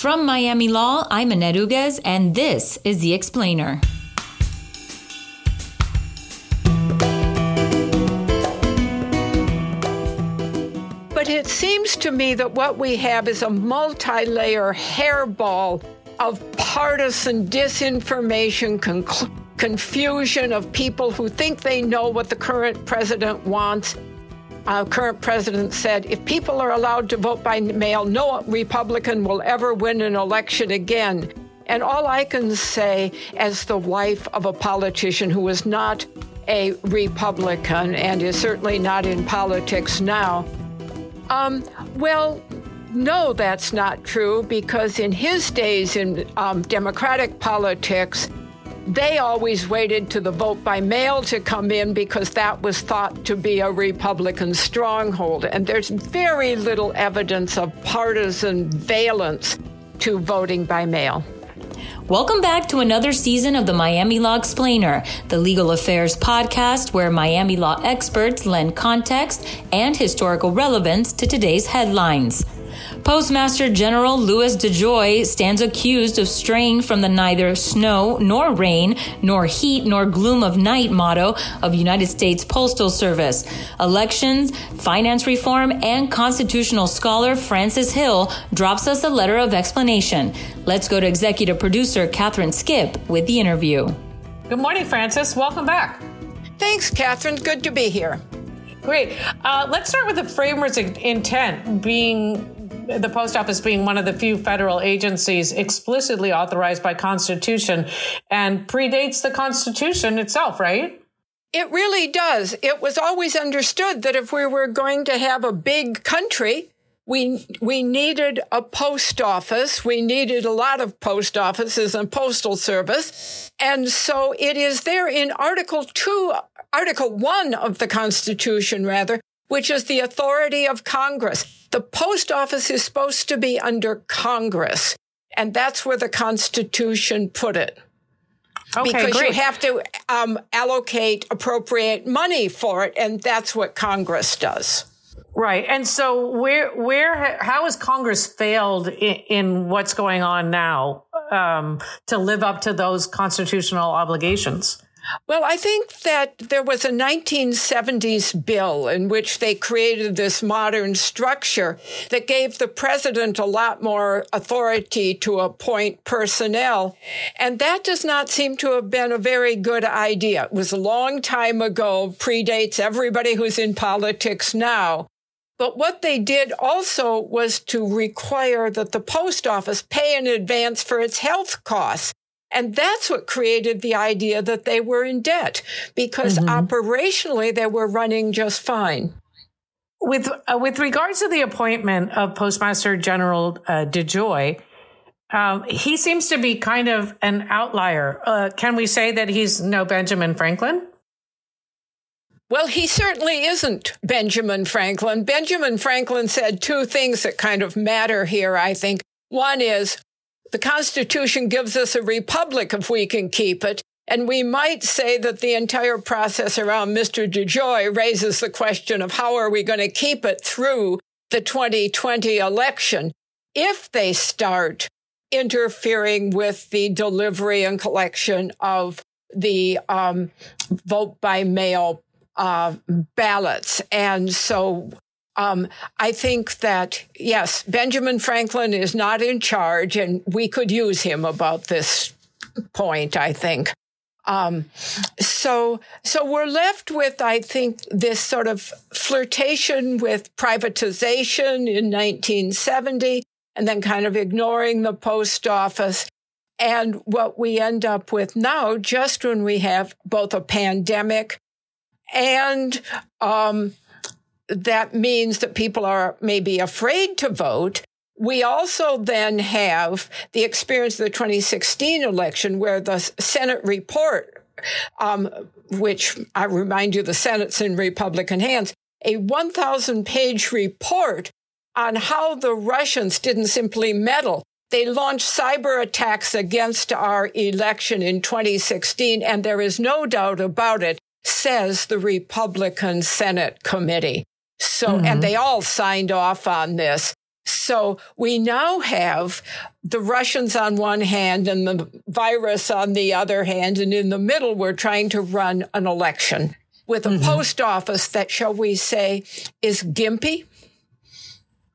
From Miami Law, I'm Annette Uguez, and this is The Explainer. But it seems to me that what we have is a multi layer hairball of partisan disinformation, confusion of people who think they know what the current president wants. Our current president said if people are allowed to vote by mail, no Republican will ever win an election again. And all I can say, as the wife of a politician who is not a Republican and is certainly not in politics now, um, well, no, that's not true because in his days in um, Democratic politics, they always waited to the vote by mail to come in because that was thought to be a Republican stronghold. And there's very little evidence of partisan valence to voting by mail. Welcome back to another season of the Miami Law Explainer, the legal affairs podcast where Miami law experts lend context and historical relevance to today's headlines. Postmaster General Louis DeJoy stands accused of straying from the neither snow nor rain, nor heat nor gloom of night motto of United States Postal Service. Elections, finance reform, and constitutional scholar Frances Hill drops us a letter of explanation. Let's go to executive producer Catharine Skipp with the interview. Good morning, Frances. Welcome back. Thanks, Catherine. Good to be here. Great. Uh, let's start with the framers' intent being the post office being one of the few federal agencies explicitly authorized by Constitution and predates the Constitution itself, right? It really does. It was always understood that if we were going to have a big country, we we needed a post office. We needed a lot of post offices and postal service. And so it is there in Article 2, Article 1 of the Constitution rather, which is the authority of Congress. The post office is supposed to be under Congress, and that's where the Constitution put it. Okay, because great. you have to um, allocate, appropriate money for it, and that's what Congress does. Right, and so where, where, how has Congress failed in, in what's going on now um, to live up to those constitutional obligations? Well, I think that there was a 1970s bill in which they created this modern structure that gave the president a lot more authority to appoint personnel. And that does not seem to have been a very good idea. It was a long time ago, predates everybody who's in politics now. But what they did also was to require that the post office pay in advance for its health costs. And that's what created the idea that they were in debt because mm-hmm. operationally they were running just fine. With uh, with regards to the appointment of Postmaster General uh, DeJoy, um, he seems to be kind of an outlier. Uh, can we say that he's no Benjamin Franklin? Well, he certainly isn't Benjamin Franklin. Benjamin Franklin said two things that kind of matter here, I think. One is the Constitution gives us a republic if we can keep it. And we might say that the entire process around Mr. DeJoy raises the question of how are we going to keep it through the 2020 election if they start interfering with the delivery and collection of the um, vote by mail uh, ballots. And so um, I think that, yes, Benjamin Franklin is not in charge, and we could use him about this point, I think. Um, so, so we're left with, I think, this sort of flirtation with privatization in 1970 and then kind of ignoring the post office. And what we end up with now, just when we have both a pandemic and um, that means that people are maybe afraid to vote. We also then have the experience of the 2016 election where the Senate report, um, which I remind you, the Senate's in Republican hands, a 1,000 page report on how the Russians didn't simply meddle. They launched cyber attacks against our election in 2016, and there is no doubt about it, says the Republican Senate committee. So, mm-hmm. and they all signed off on this. So we now have the Russians on one hand and the virus on the other hand. And in the middle, we're trying to run an election with a mm-hmm. post office that, shall we say, is gimpy.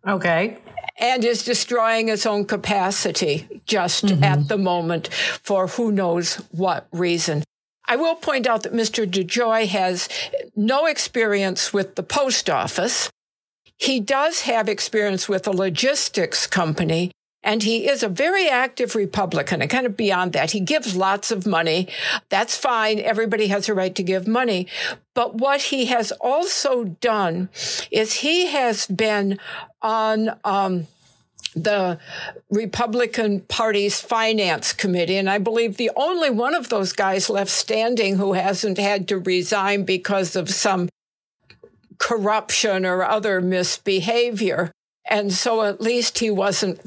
Okay. And is destroying its own capacity just mm-hmm. at the moment for who knows what reason. I will point out that Mr. DeJoy has no experience with the post office. He does have experience with a logistics company, and he is a very active Republican and kind of beyond that. He gives lots of money. That's fine. Everybody has a right to give money. But what he has also done is he has been on, um, the Republican Party's finance committee. And I believe the only one of those guys left standing who hasn't had to resign because of some corruption or other misbehavior. And so at least he wasn't,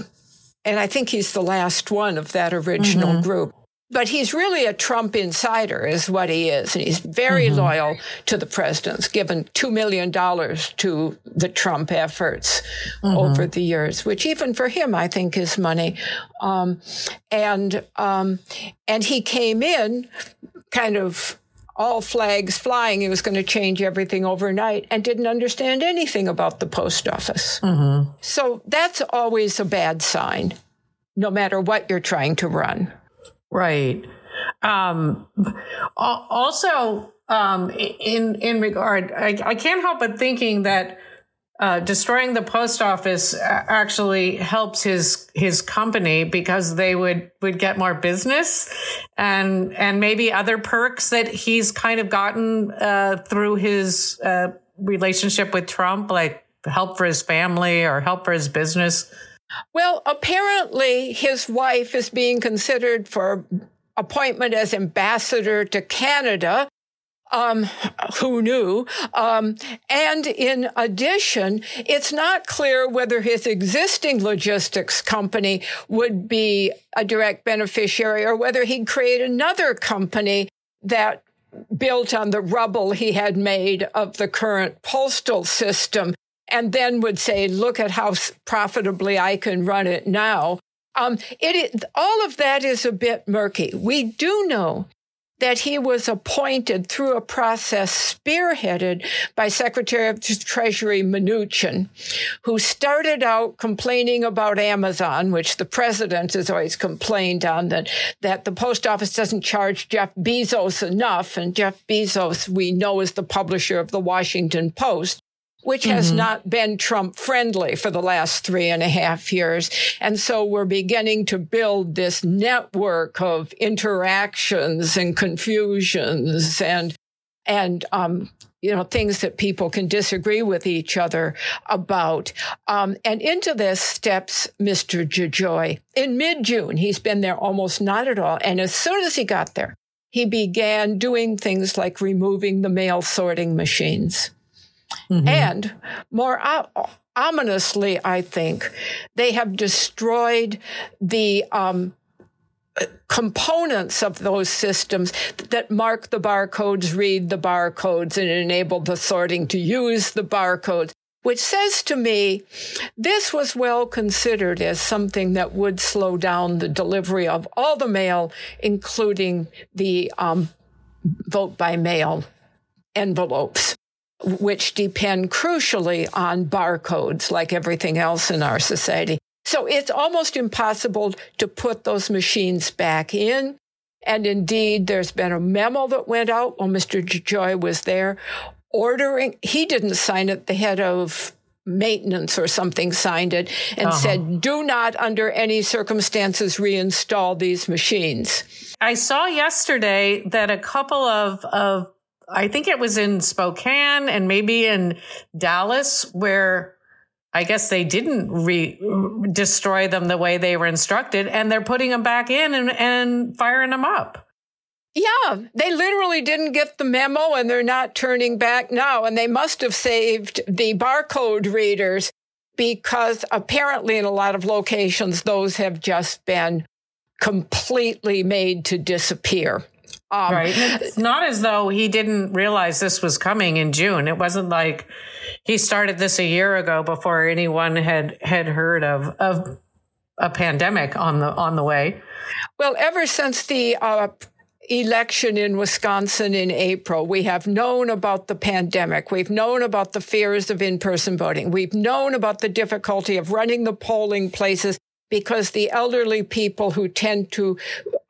and I think he's the last one of that original mm-hmm. group. But he's really a Trump insider, is what he is. And he's very mm-hmm. loyal to the president's given $2 million to the Trump efforts mm-hmm. over the years, which even for him, I think is money. Um, and, um, and he came in kind of all flags flying. He was going to change everything overnight and didn't understand anything about the post office. Mm-hmm. So that's always a bad sign, no matter what you're trying to run. Right. Um, also, um, in in regard, I, I can't help but thinking that uh, destroying the post office actually helps his his company because they would would get more business and and maybe other perks that he's kind of gotten uh, through his uh, relationship with Trump, like help for his family or help for his business. Well, apparently his wife is being considered for appointment as ambassador to Canada um, who knew? Um, and in addition, it's not clear whether his existing logistics company would be a direct beneficiary or whether he'd create another company that built on the rubble he had made of the current postal system and then would say, look at how profitably I can run it now. Um, it, all of that is a bit murky. We do know that he was appointed through a process spearheaded by Secretary of Treasury Mnuchin, who started out complaining about Amazon, which the president has always complained on that, that the post office doesn't charge Jeff Bezos enough. And Jeff Bezos, we know, is the publisher of the Washington Post which has mm-hmm. not been Trump friendly for the last three and a half years. And so we're beginning to build this network of interactions and confusions and, and, um, you know, things that people can disagree with each other about. Um, and into this steps Mr. DeJoy. In mid June, he's been there almost not at all. And as soon as he got there, he began doing things like removing the mail sorting machines. Mm-hmm. And more ominously, I think, they have destroyed the um, components of those systems that mark the barcodes, read the barcodes, and enable the sorting to use the barcodes. Which says to me, this was well considered as something that would slow down the delivery of all the mail, including the um, vote by mail envelopes which depend crucially on barcodes like everything else in our society. So it's almost impossible to put those machines back in. And indeed, there's been a memo that went out while Mr. Joy was there ordering, he didn't sign it, the head of maintenance or something signed it and uh-huh. said, do not under any circumstances reinstall these machines. I saw yesterday that a couple of, of I think it was in Spokane and maybe in Dallas where I guess they didn't re- destroy them the way they were instructed and they're putting them back in and, and firing them up. Yeah, they literally didn't get the memo and they're not turning back now. And they must have saved the barcode readers because apparently in a lot of locations, those have just been completely made to disappear Um, right. It's not as though he didn't realize this was coming in June. It wasn't like he started this a year ago before anyone had had heard of of a pandemic on the on the way. Well, ever since the uh, election in Wisconsin in April, we have known about the pandemic. We've known about the fears of in person voting. We've known about the difficulty of running the polling places because the elderly people who tend to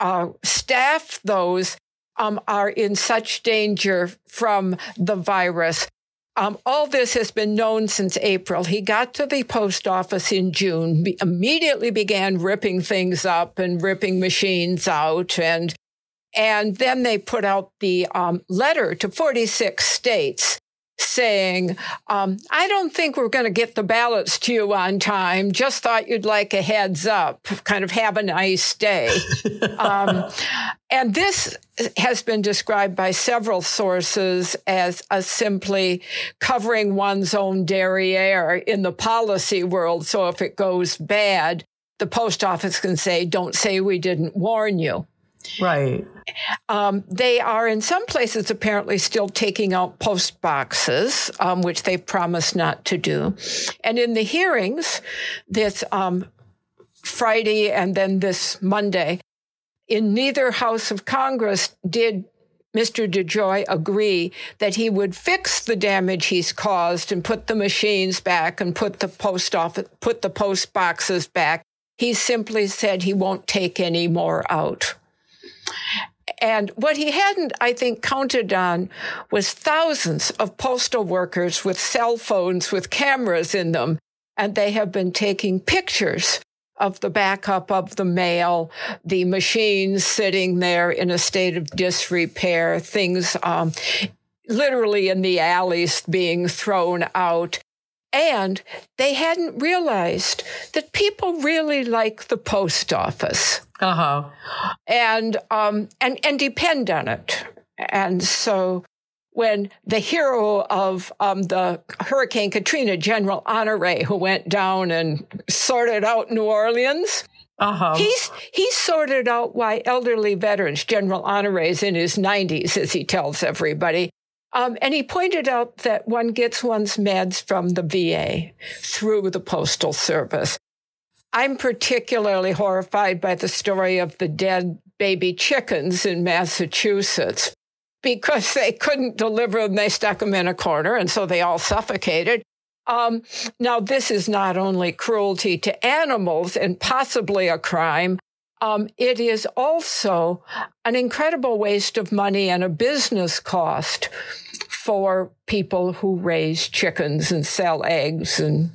uh, staff those um, are in such danger from the virus. Um, all this has been known since April. He got to the post office in June, be- immediately began ripping things up and ripping machines out. And, and then they put out the um, letter to 46 states saying, um, I don't think we're going to get the ballots to you on time. Just thought you'd like a heads up, kind of have a nice day. um, and this has been described by several sources as a simply covering one's own derriere in the policy world. So if it goes bad, the post office can say, don't say we didn't warn you. Right. Um, they are in some places apparently still taking out post boxes, um, which they promised not to do. And in the hearings, this um, Friday and then this Monday, in neither House of Congress did Mr. DeJoy agree that he would fix the damage he's caused and put the machines back and put the post office, put the post boxes back. He simply said he won't take any more out. And what he hadn't, I think, counted on was thousands of postal workers with cell phones with cameras in them. And they have been taking pictures of the backup of the mail, the machines sitting there in a state of disrepair, things um, literally in the alleys being thrown out. And they hadn't realized that people really like the post office. Uh-huh. And um and and depend on it. And so when the hero of um, the Hurricane Katrina, General Honore, who went down and sorted out New Orleans, uh-huh. He's he sorted out why elderly veterans, General Honore is in his 90s, as he tells everybody, um, and he pointed out that one gets one's meds from the VA through the Postal Service. I'm particularly horrified by the story of the dead baby chickens in Massachusetts because they couldn't deliver them. They stuck them in a corner, and so they all suffocated. Um, now, this is not only cruelty to animals and possibly a crime, um, it is also an incredible waste of money and a business cost for people who raise chickens and sell eggs and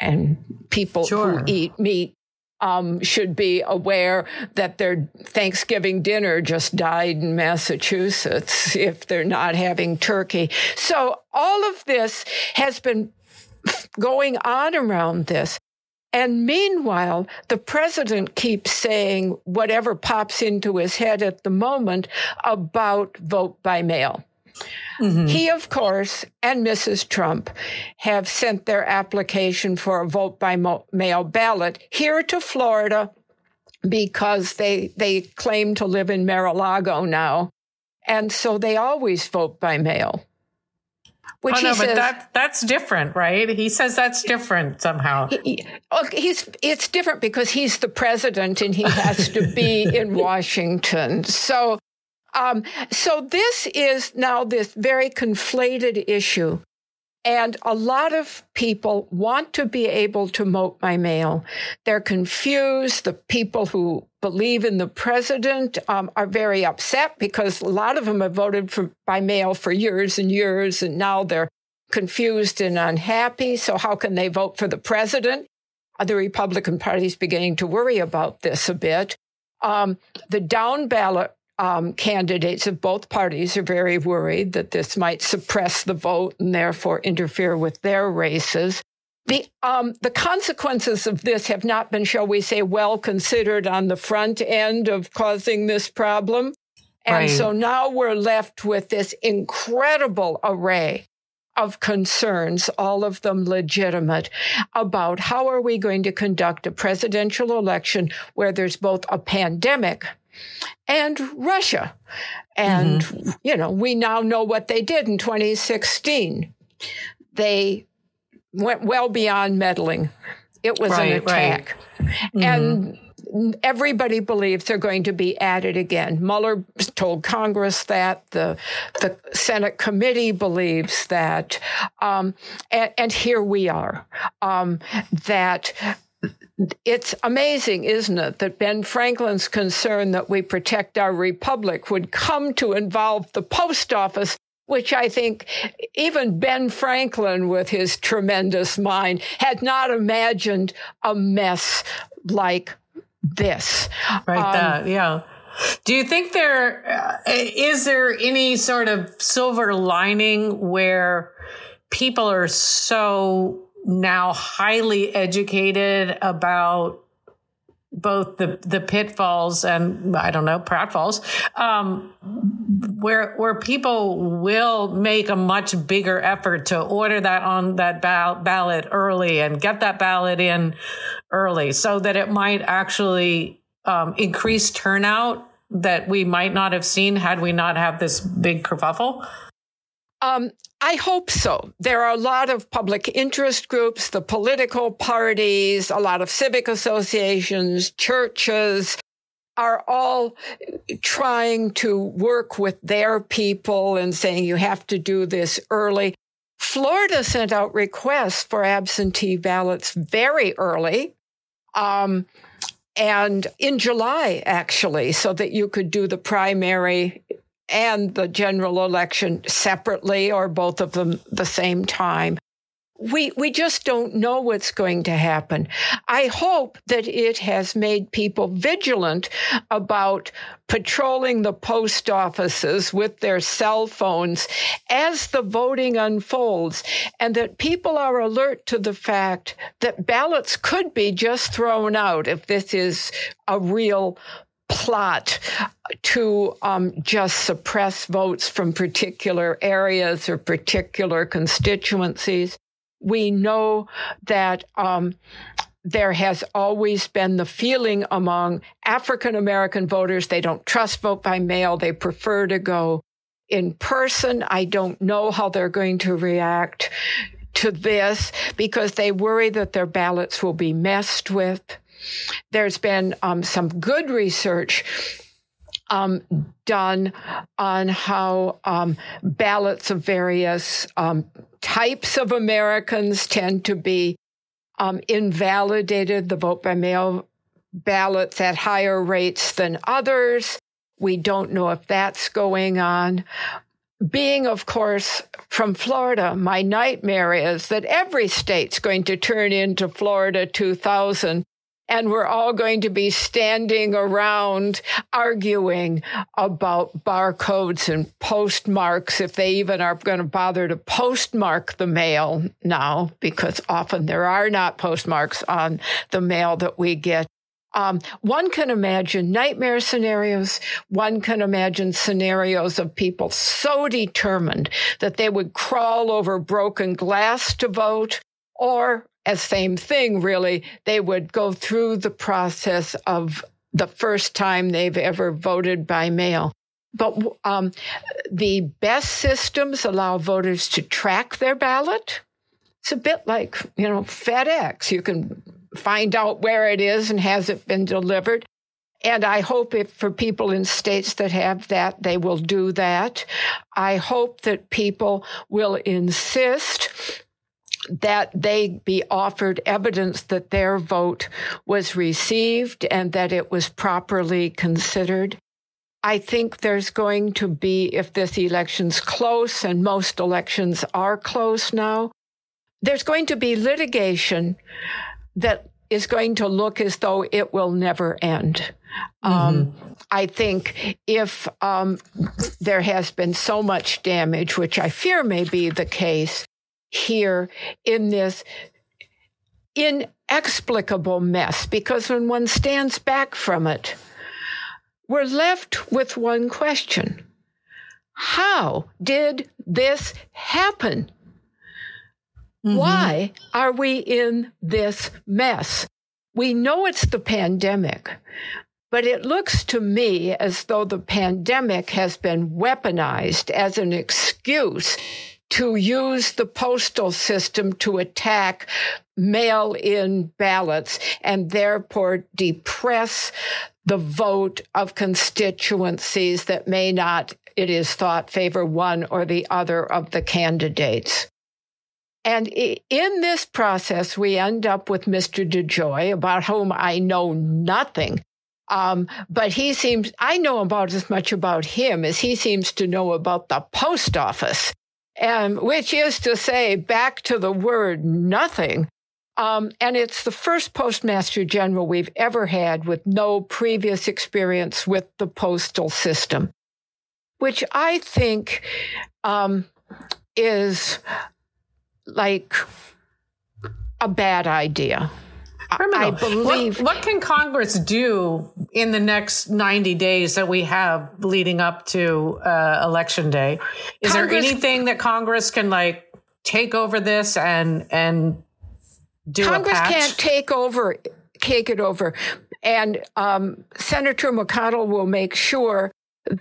and people sure. who eat meat um, should be aware that their Thanksgiving dinner just died in Massachusetts if they're not having turkey. So all of this has been going on around this. And meanwhile, the president keeps saying whatever pops into his head at the moment about vote by mail. Mm-hmm. He, of course, and Mrs. Trump have sent their application for a vote by mail ballot here to Florida because they they claim to live in Mar-a-Lago now, and so they always vote by mail. Which oh, no, says, but that that's different, right? He says that's different somehow. He, he's it's different because he's the president and he has to be in Washington. So, um, so this is now this very conflated issue and a lot of people want to be able to vote by mail. They're confused. The people who believe in the president um, are very upset because a lot of them have voted for, by mail for years and years, and now they're confused and unhappy. So, how can they vote for the president? The Republican Party is beginning to worry about this a bit. Um, the down ballot um, candidates of both parties are very worried that this might suppress the vote and therefore interfere with their races. The, um, the consequences of this have not been, shall we say, well considered on the front end of causing this problem. And right. so now we're left with this incredible array of concerns, all of them legitimate, about how are we going to conduct a presidential election where there's both a pandemic and Russia. And, mm-hmm. you know, we now know what they did in 2016. They went well beyond meddling. It was right, an attack. Right. Mm-hmm. And everybody believes they're going to be at it again. Mueller told Congress that the the Senate committee believes that, um, and, and, here we are. Um, that it's amazing, isn't it, that Ben Franklin's concern that we protect our republic would come to involve the post office which I think even Ben Franklin, with his tremendous mind, had not imagined a mess like this. Right. Um, that. Yeah. Do you think there uh, is there any sort of silver lining where people are so now highly educated about both the the pitfalls and I don't know pratfalls, um, where where people will make a much bigger effort to order that on that ballot early and get that ballot in early, so that it might actually um, increase turnout that we might not have seen had we not have this big kerfuffle. Um, I hope so. There are a lot of public interest groups, the political parties, a lot of civic associations, churches are all trying to work with their people and saying you have to do this early. Florida sent out requests for absentee ballots very early. Um, and in July, actually, so that you could do the primary and the general election separately or both of them the same time. We, we just don't know what's going to happen. I hope that it has made people vigilant about patrolling the post offices with their cell phones as the voting unfolds and that people are alert to the fact that ballots could be just thrown out if this is a real plot to um, just suppress votes from particular areas or particular constituencies. We know that um, there has always been the feeling among African American voters they don't trust vote by mail, they prefer to go in person. I don't know how they're going to react to this because they worry that their ballots will be messed with. There's been um, some good research um, done on how um, ballots of various um, types of Americans tend to be um, invalidated, the vote by mail ballots at higher rates than others. We don't know if that's going on. Being, of course, from Florida, my nightmare is that every state's going to turn into Florida 2000 and we're all going to be standing around arguing about barcodes and postmarks if they even are going to bother to postmark the mail now, because often there are not postmarks on the mail that we get. Um, one can imagine nightmare scenarios. One can imagine scenarios of people so determined that they would crawl over broken glass to vote, or as same thing, really. They would go through the process of the first time they've ever voted by mail. But um, the best systems allow voters to track their ballot. It's a bit like, you know, FedEx. You can find out where it is and has it been delivered. And I hope if for people in states that have that, they will do that. I hope that people will insist that they be offered evidence that their vote was received and that it was properly considered. I think there's going to be, if this election's close, and most elections are close now, there's going to be litigation that is going to look as though it will never end. Mm-hmm. Um, I think if um, there has been so much damage, which I fear may be the case, here in this inexplicable mess because when one stands back from it, we're left with one question How did this happen? Mm-hmm. Why are we in this mess? We know it's the pandemic, But it looks to me as though the pandemic has been weaponized as an excuse to use the postal system to attack mail in ballots and therefore depress the vote of constituencies that may not, it is thought, favor one or the other of the candidates. And in this process, we end up with Mr. DeJoy, about whom I know nothing. Um, but he seems, I know about as much about him as he seems to know about the post office, and which is to say, back to the word nothing. Um, and it's the first postmaster general we've ever had with no previous experience with the postal system, which I think um, is like a bad idea. Criminal. I believe. What, what, can Congress do in the next 90 days that we have leading up to uh, election day? Is Congress, there anything that Congress can like take over this and and do Congress can't take over take it over. And um, Senator McConnell will make sure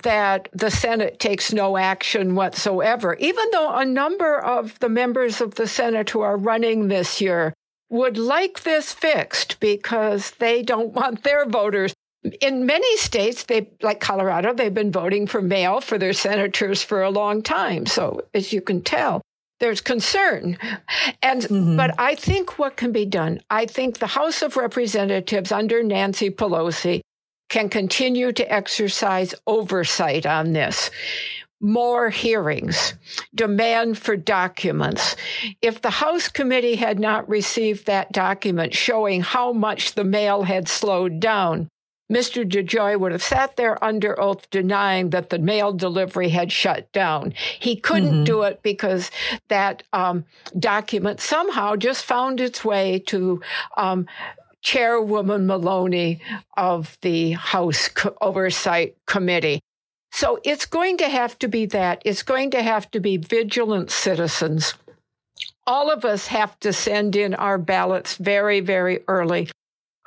that the Senate takes no action whatsoever, even though a number of the members of the Senate who are running this year would like this fixed because they don't want their voters. In many states, they like Colorado, they've been voting for mail for their senators for a long time. So as you can tell, there's concern. And mm-hmm. but I think what can be done, I think the House of Representatives under Nancy Pelosi can continue to exercise oversight on this. More hearings, demand for documents. If the House committee had not received that document showing how much the mail had slowed down, Mr. DeJoy would have sat there under oath denying that the mail delivery had shut down. He couldn't mm-hmm. do it because that um, document somehow just found its way to um, Chairwoman Maloney of the House Oversight Committee. So it's going to have to be that. It's going to have to be vigilant citizens. All of us have to send in our ballots very, very early.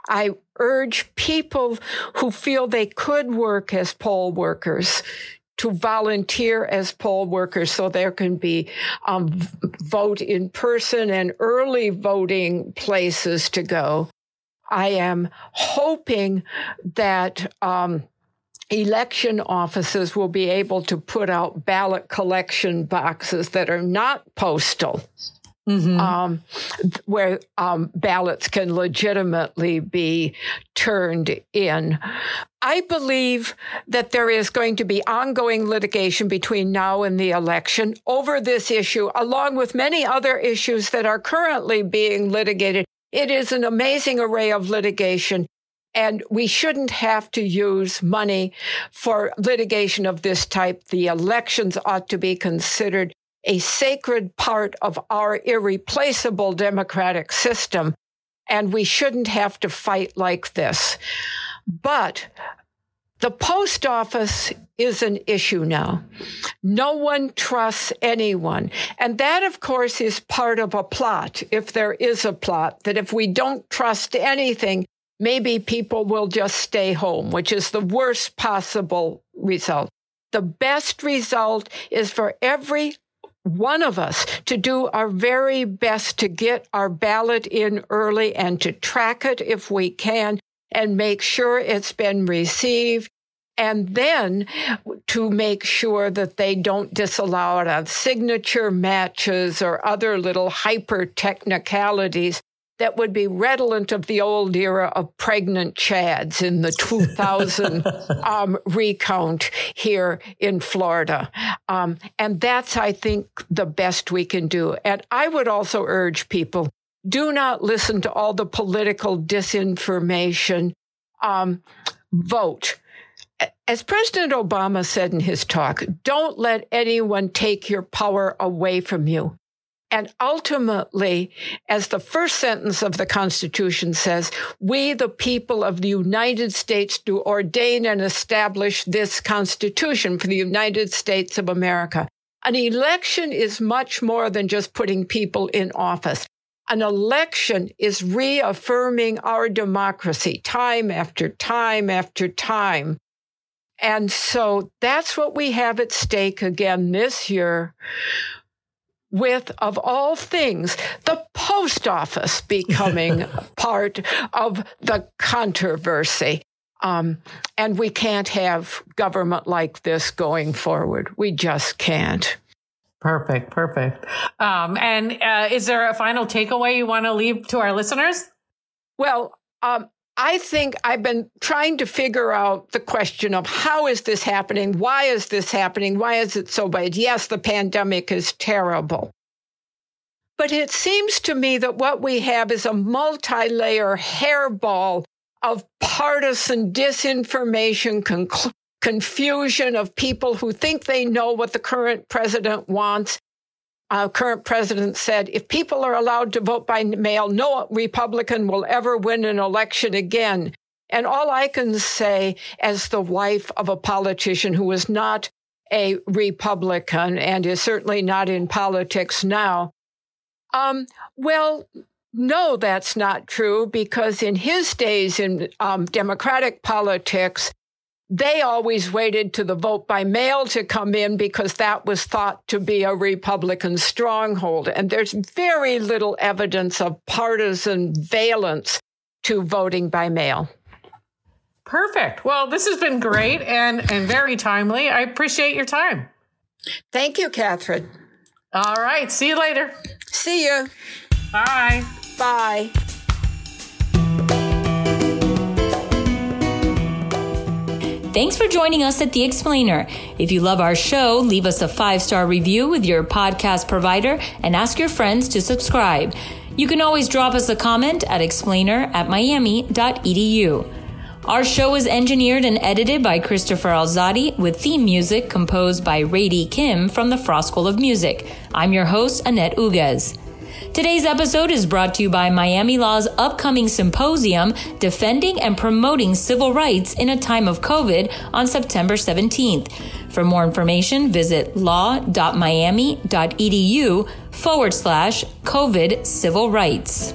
I urge people who feel they could work as poll workers to volunteer as poll workers so there can be um, vote in person and early voting places to go. I am hoping that um, election offices will be able to put out ballot collection boxes that are not postal. Mm-hmm. Um, where um, ballots can legitimately be turned in. I believe that there is going to be ongoing litigation between now and the election over this issue, along with many other issues that are currently being litigated it is an amazing array of litigation. And we shouldn't have to use money for litigation of this type. The elections ought to be considered a sacred part of our irreplaceable democratic system. And we shouldn't have to fight like this. But the post office is an issue now. No one trusts anyone. And that, of course, is part of a plot, if there is a plot, that if we don't trust anything, maybe people will just stay home, which is the worst possible result. The best result is for every one of us to do our very best to get our ballot in early and to track it if we can and make sure it's been received. And then to make sure that they don't disallow it on signature matches or other little hyper technicalities that would be redolent of the old era of pregnant chads in the 2000 um, recount here in Florida. Um, and that's, I think, the best we can do. And I would also urge people do not listen to all the political disinformation. Um, vote. As President Obama said in his talk, don't let anyone take your power away from you. And ultimately, as the first sentence of the Constitution says, we, the people of the United States, do ordain and establish this Constitution for the United States of America. An election is much more than just putting people in office. An election is reaffirming our democracy time after time after time. And so that's what we have at stake again this year with, of all things, the post office becoming part of the controversy. Um, and we can't have government like this going forward. We just can't. Perfect, perfect. Um, and uh, is there a final takeaway you want to leave to our listeners? Well, um, I think I've been trying to figure out the question of how is this happening? Why is this happening? Why is it so bad? Yes, the pandemic is terrible. But it seems to me that what we have is a multi layer hairball of partisan disinformation, confusion of people who think they know what the current president wants. Uh, current president said, if people are allowed to vote by mail, no Republican will ever win an election again. And all I can say, as the wife of a politician who is not a Republican and is certainly not in politics now, um, well, no, that's not true because in his days in um, Democratic politics, they always waited to the vote by mail to come in because that was thought to be a Republican stronghold. And there's very little evidence of partisan valence to voting by mail. Perfect. Well, this has been great and, and very timely. I appreciate your time. Thank you, Catharine. All right. See you later. See you. Bye. Bye. Thanks for joining us at The Explainer. If you love our show, leave us a five star review with your podcast provider and ask your friends to subscribe. You can always drop us a comment at explainer at miami.edu. Our show is engineered and edited by Christopher Alzadi with theme music composed by Rady Kim from the Frost School of Music. I'm your host, Annette Uguez. Today's episode is brought to you by Miami Law's upcoming symposium, Defending and Promoting Civil Rights in a Time of COVID, on September 17th. For more information, visit law.miami.edu forward slash COVID civil rights.